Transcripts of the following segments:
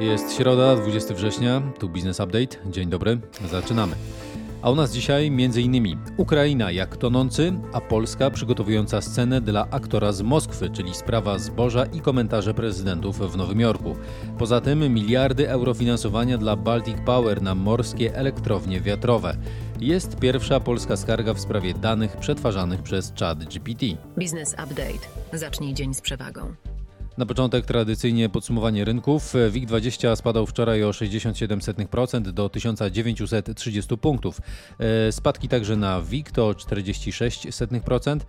Jest środa, 20 września, tu Business Update. Dzień dobry, zaczynamy. A u nas dzisiaj m.in. Ukraina jak tonący, a Polska przygotowująca scenę dla aktora z Moskwy, czyli sprawa zboża i komentarze prezydentów w Nowym Jorku. Poza tym miliardy euro finansowania dla Baltic Power na morskie elektrownie wiatrowe. Jest pierwsza polska skarga w sprawie danych przetwarzanych przez ChatGPT. Business Update. Zacznij dzień z przewagą. Na początek tradycyjnie podsumowanie rynków. WIG20 spadał wczoraj o 67% do 1930 punktów. E, spadki także na WIG to 46%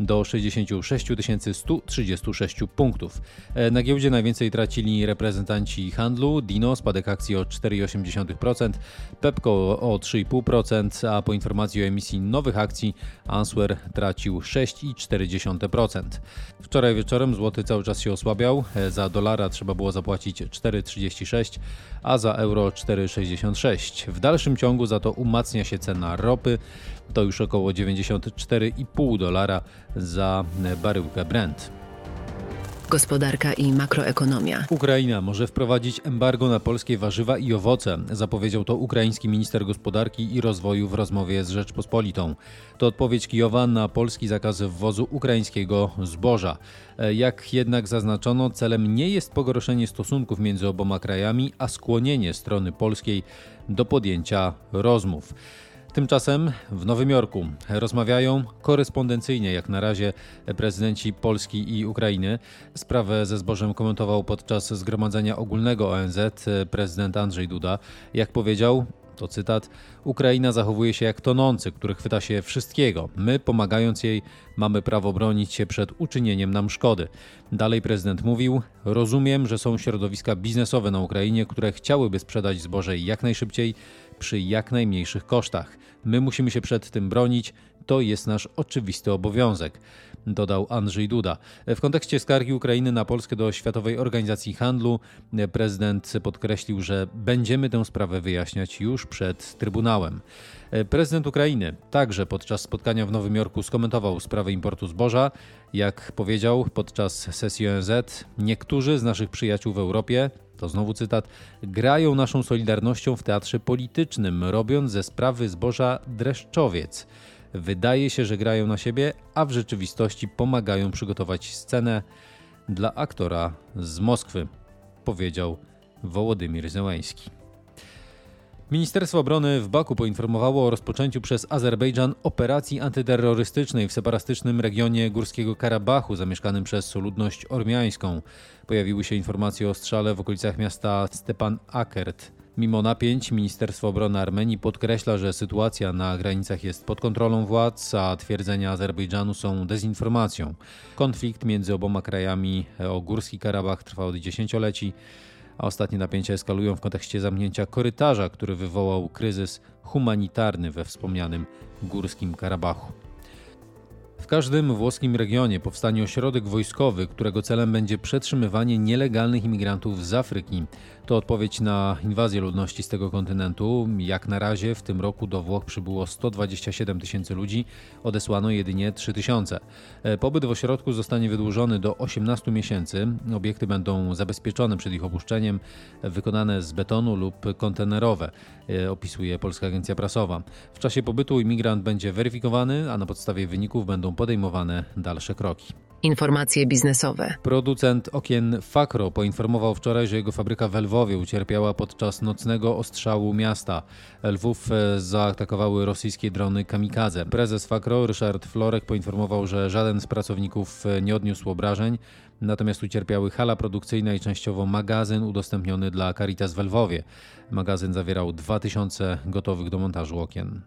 do 66 136 punktów. E, na giełdzie najwięcej tracili reprezentanci handlu. Dino spadek akcji o 4,8%, Pepco o 3,5%, a po informacji o emisji nowych akcji Answer tracił 6,4%. Wczoraj wieczorem złoty cały czas się osłabiał E, za dolara trzeba było zapłacić 4,36, a za euro 4,66. W dalszym ciągu za to umacnia się cena ropy. To już około 94,5 dolara za baryłkę Brent. Gospodarka i makroekonomia. Ukraina może wprowadzić embargo na polskie warzywa i owoce, zapowiedział to ukraiński minister gospodarki i rozwoju w rozmowie z Rzeczpospolitą. To odpowiedź Kijowa na polski zakaz wwozu ukraińskiego zboża. Jak jednak zaznaczono, celem nie jest pogorszenie stosunków między oboma krajami, a skłonienie strony polskiej do podjęcia rozmów. Tymczasem w Nowym Jorku rozmawiają korespondencyjnie jak na razie prezydenci Polski i Ukrainy. Sprawę ze zbożem komentował podczas zgromadzenia ogólnego ONZ prezydent Andrzej Duda. Jak powiedział, to cytat: Ukraina zachowuje się jak tonący, który chwyta się wszystkiego. My, pomagając jej, mamy prawo bronić się przed uczynieniem nam szkody. Dalej prezydent mówił: Rozumiem, że są środowiska biznesowe na Ukrainie, które chciałyby sprzedać zboże jak najszybciej przy jak najmniejszych kosztach. My musimy się przed tym bronić, to jest nasz oczywisty obowiązek, dodał Andrzej Duda. W kontekście skargi Ukrainy na Polskę do Światowej Organizacji Handlu prezydent podkreślił, że będziemy tę sprawę wyjaśniać już przed Trybunałem. Prezydent Ukrainy także podczas spotkania w Nowym Jorku skomentował sprawę importu zboża. Jak powiedział podczas sesji ONZ, niektórzy z naszych przyjaciół w Europie, to znowu cytat, grają naszą solidarnością w teatrze politycznym, robiąc ze sprawy zboża dreszczowiec. Wydaje się, że grają na siebie, a w rzeczywistości pomagają przygotować scenę dla aktora z Moskwy, powiedział Wołodymir Zełański. Ministerstwo Obrony w Baku poinformowało o rozpoczęciu przez Azerbejdżan operacji antyterrorystycznej w separatystycznym regionie Górskiego Karabachu, zamieszkanym przez ludność ormiańską. Pojawiły się informacje o strzale w okolicach miasta Stepan Akert. Mimo napięć, Ministerstwo Obrony Armenii podkreśla, że sytuacja na granicach jest pod kontrolą władz, a twierdzenia Azerbejdżanu są dezinformacją. Konflikt między oboma krajami o Górski Karabach trwa od dziesięcioleci a ostatnie napięcia eskalują w kontekście zamknięcia korytarza, który wywołał kryzys humanitarny we wspomnianym Górskim Karabachu każdym włoskim regionie powstanie ośrodek wojskowy, którego celem będzie przetrzymywanie nielegalnych imigrantów z Afryki. To odpowiedź na inwazję ludności z tego kontynentu. Jak na razie w tym roku do Włoch przybyło 127 tysięcy ludzi, odesłano jedynie 3 tysiące. E, pobyt w ośrodku zostanie wydłużony do 18 miesięcy. Obiekty będą zabezpieczone przed ich opuszczeniem, wykonane z betonu lub kontenerowe, e, opisuje Polska Agencja Prasowa. W czasie pobytu imigrant będzie weryfikowany, a na podstawie wyników będą podejmowane dalsze kroki. Informacje biznesowe. Producent okien Fakro poinformował wczoraj, że jego fabryka w Lwowie ucierpiała podczas nocnego ostrzału miasta. Lwów e, zaatakowały rosyjskie drony kamikadze. Prezes Fakro Ryszard Florek poinformował, że żaden z pracowników e, nie odniósł obrażeń, natomiast ucierpiały hala produkcyjna i częściowo magazyn udostępniony dla Caritas w Lwowie. Magazyn zawierał 2000 gotowych do montażu okien.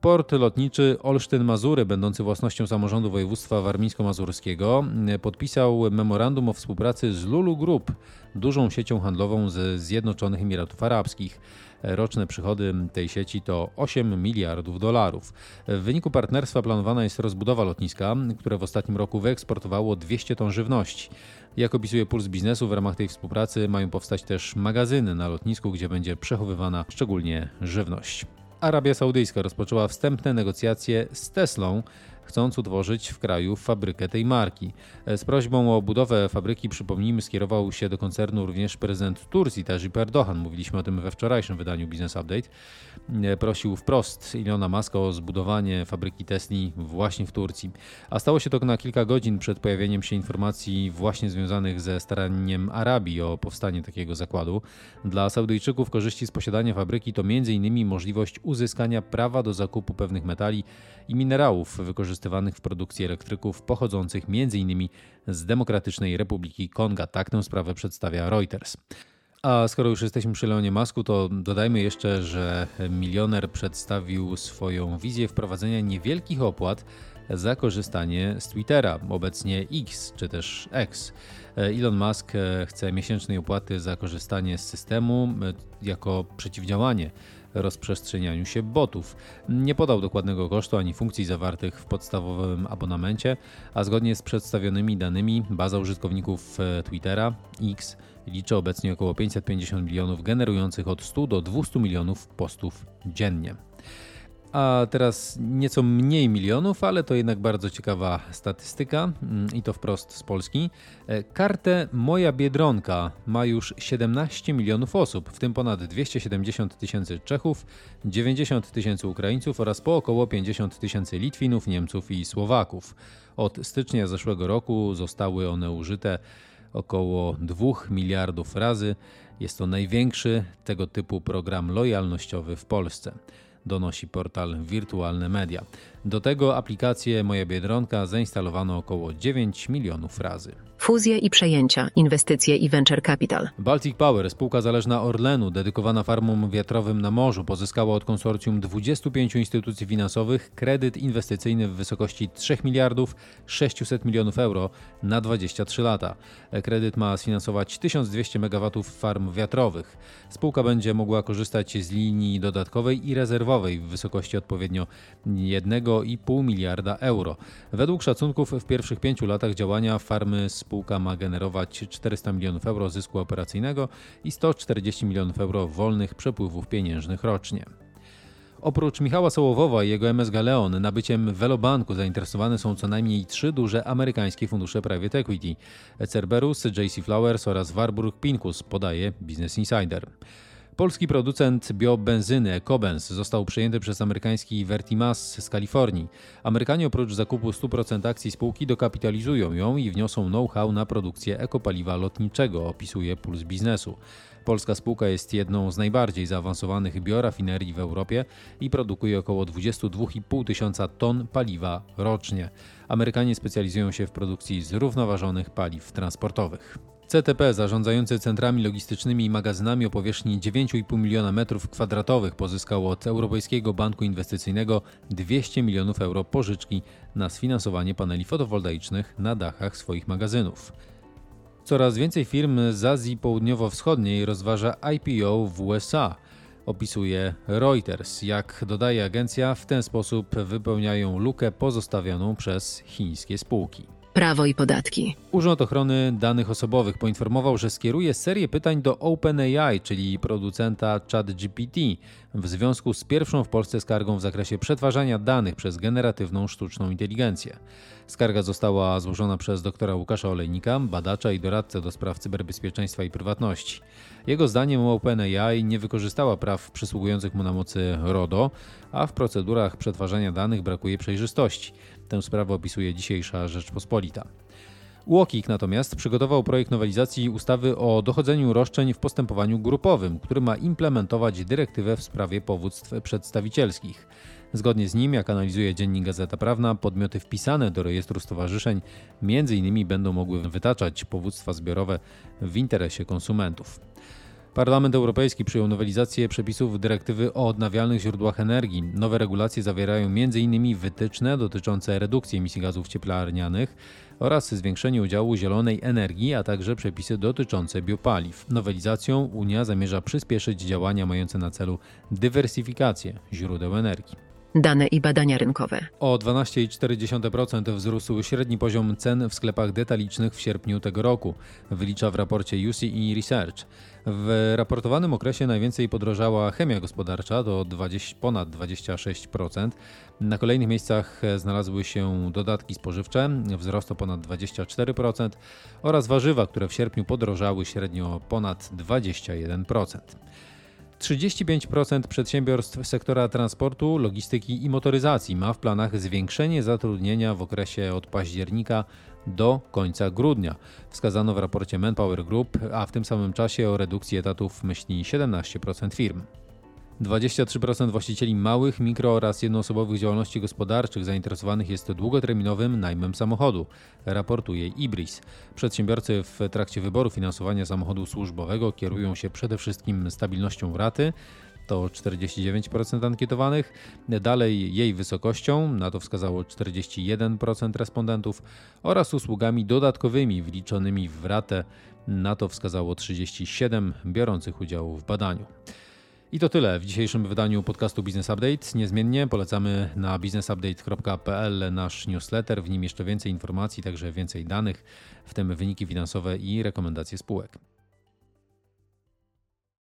Port lotniczy Olsztyn-Mazury, będący własnością samorządu województwa warmińsko-mazurskiego, podpisał memorandum o współpracy z Lulu Group, dużą siecią handlową ze Zjednoczonych Emiratów Arabskich. Roczne przychody tej sieci to 8 miliardów dolarów. W wyniku partnerstwa planowana jest rozbudowa lotniska, które w ostatnim roku wyeksportowało 200 ton żywności. Jak opisuje Puls Biznesu, w ramach tej współpracy mają powstać też magazyny na lotnisku, gdzie będzie przechowywana szczególnie żywność. Arabia Saudyjska rozpoczęła wstępne negocjacje z Teslą chcąc utworzyć w kraju fabrykę tej marki. Z prośbą o budowę fabryki, przypomnijmy, skierował się do koncernu również prezydent Turcji, Tayyip Erdogan. Mówiliśmy o tym we wczorajszym wydaniu Business Update. Prosił wprost Ilona Maska o zbudowanie fabryki Tesli właśnie w Turcji. A stało się to na kilka godzin przed pojawieniem się informacji właśnie związanych ze staraniem Arabii o powstanie takiego zakładu. Dla Saudyjczyków korzyści z posiadania fabryki to m.in. możliwość uzyskania prawa do zakupu pewnych metali i minerałów wykorzystywanych w produkcji elektryków pochodzących m.in. z Demokratycznej Republiki Konga. Tak tę sprawę przedstawia Reuters. A skoro już jesteśmy przy Leonie Masku, to dodajmy jeszcze, że milioner przedstawił swoją wizję wprowadzenia niewielkich opłat za korzystanie z Twittera, obecnie X czy też X. Elon Musk chce miesięcznej opłaty za korzystanie z systemu jako przeciwdziałanie rozprzestrzenianiu się botów. Nie podał dokładnego kosztu ani funkcji zawartych w podstawowym abonamencie, a zgodnie z przedstawionymi danymi baza użytkowników Twittera X liczy obecnie około 550 milionów, generujących od 100 do 200 milionów postów dziennie. A teraz nieco mniej milionów, ale to jednak bardzo ciekawa statystyka mm, i to wprost z Polski. E, kartę Moja Biedronka ma już 17 milionów osób, w tym ponad 270 tysięcy Czechów, 90 tysięcy Ukraińców oraz po około 50 tysięcy Litwinów, Niemców i Słowaków. Od stycznia zeszłego roku zostały one użyte około 2 miliardów razy. Jest to największy tego typu program lojalnościowy w Polsce donosi portal Wirtualne Media. Do tego aplikację Moja Biedronka zainstalowano około 9 milionów razy. Fuzje i przejęcia, inwestycje i venture capital. Baltic Power, spółka zależna Orlenu, dedykowana farmom wiatrowym na morzu, pozyskała od konsorcjum 25 instytucji finansowych kredyt inwestycyjny w wysokości 3 miliardów 600 milionów euro na 23 lata. Kredyt ma sfinansować 1200 MW farm wiatrowych. Spółka będzie mogła korzystać z linii dodatkowej i rezerwowej w wysokości odpowiednio 1,5 miliarda euro. Według szacunków w pierwszych pięciu latach działania farmy spółka ma generować 400 milionów euro zysku operacyjnego i 140 milionów euro wolnych przepływów pieniężnych rocznie. Oprócz Michała Sołowowa i jego MS Galeon, nabyciem Velobanku zainteresowane są co najmniej trzy duże amerykańskie fundusze private equity: Cerberus, JC Flowers oraz Warburg Pincus, podaje Business Insider. Polski producent biobenzyny Ecobens został przejęty przez amerykański Vertimas z Kalifornii. Amerykanie oprócz zakupu 100% akcji spółki dokapitalizują ją i wniosą know-how na produkcję ekopaliwa lotniczego, opisuje Puls Biznesu. Polska spółka jest jedną z najbardziej zaawansowanych biorafinerii w Europie i produkuje około 22,5 tysiąca ton paliwa rocznie. Amerykanie specjalizują się w produkcji zrównoważonych paliw transportowych. CTP zarządzający centrami logistycznymi i magazynami o powierzchni 9,5 miliona metrów kwadratowych pozyskał od Europejskiego Banku Inwestycyjnego 200 milionów euro pożyczki na sfinansowanie paneli fotowoltaicznych na dachach swoich magazynów. Coraz więcej firm z Azji Południowo-Wschodniej rozważa IPO w USA. Opisuje Reuters. Jak dodaje agencja, w ten sposób wypełniają lukę pozostawioną przez chińskie spółki. Prawo i podatki. Urząd Ochrony Danych Osobowych poinformował, że skieruje serię pytań do OpenAI, czyli producenta ChatGPT, w związku z pierwszą w Polsce skargą w zakresie przetwarzania danych przez generatywną sztuczną inteligencję. Skarga została złożona przez doktora Łukasza Olejnika, badacza i doradcę do spraw cyberbezpieczeństwa i prywatności. Jego zdaniem OpenAI nie wykorzystała praw przysługujących mu na mocy RODO, a w procedurach przetwarzania danych brakuje przejrzystości. Tę sprawę opisuje dzisiejsza Rzeczpospolita. UOKiK natomiast przygotował projekt nowelizacji ustawy o dochodzeniu roszczeń w postępowaniu grupowym, który ma implementować dyrektywę w sprawie powództw przedstawicielskich. Zgodnie z nim, jak analizuje dziennik Gazeta Prawna, podmioty wpisane do rejestru stowarzyszeń m.in. będą mogły wytaczać powództwa zbiorowe w interesie konsumentów. Parlament Europejski przyjął nowelizację przepisów dyrektywy o odnawialnych źródłach energii. Nowe regulacje zawierają m.in. wytyczne dotyczące redukcji emisji gazów cieplarnianych oraz zwiększenia udziału zielonej energii, a także przepisy dotyczące biopaliw. Nowelizacją Unia zamierza przyspieszyć działania mające na celu dywersyfikację źródeł energii. Dane i badania rynkowe. O 12,4% wzrósł średni poziom cen w sklepach detalicznych w sierpniu tego roku, wylicza w raporcie UCE Research. W raportowanym okresie najwięcej podrożała chemia gospodarcza do 20, ponad 26%. Na kolejnych miejscach znalazły się dodatki spożywcze, wzrost o ponad 24% oraz warzywa, które w sierpniu podrożały średnio ponad 21%. 35% przedsiębiorstw sektora transportu, logistyki i motoryzacji ma w planach zwiększenie zatrudnienia w okresie od października do końca grudnia. Wskazano w raporcie Manpower Group, a w tym samym czasie o redukcji etatów myśli 17% firm. 23% właścicieli małych, mikro oraz jednoosobowych działalności gospodarczych zainteresowanych jest długoterminowym najmem samochodu, raportuje Ibris. Przedsiębiorcy w trakcie wyboru finansowania samochodu służbowego kierują się przede wszystkim stabilnością raty, to 49% ankietowanych, dalej jej wysokością, na to wskazało 41% respondentów, oraz usługami dodatkowymi wliczonymi w ratę, na to wskazało 37 biorących udział w badaniu. I to tyle w dzisiejszym wydaniu podcastu Business Update. Niezmiennie polecamy na businessupdate.pl nasz newsletter. W nim jeszcze więcej informacji, także więcej danych, w tym wyniki finansowe i rekomendacje spółek.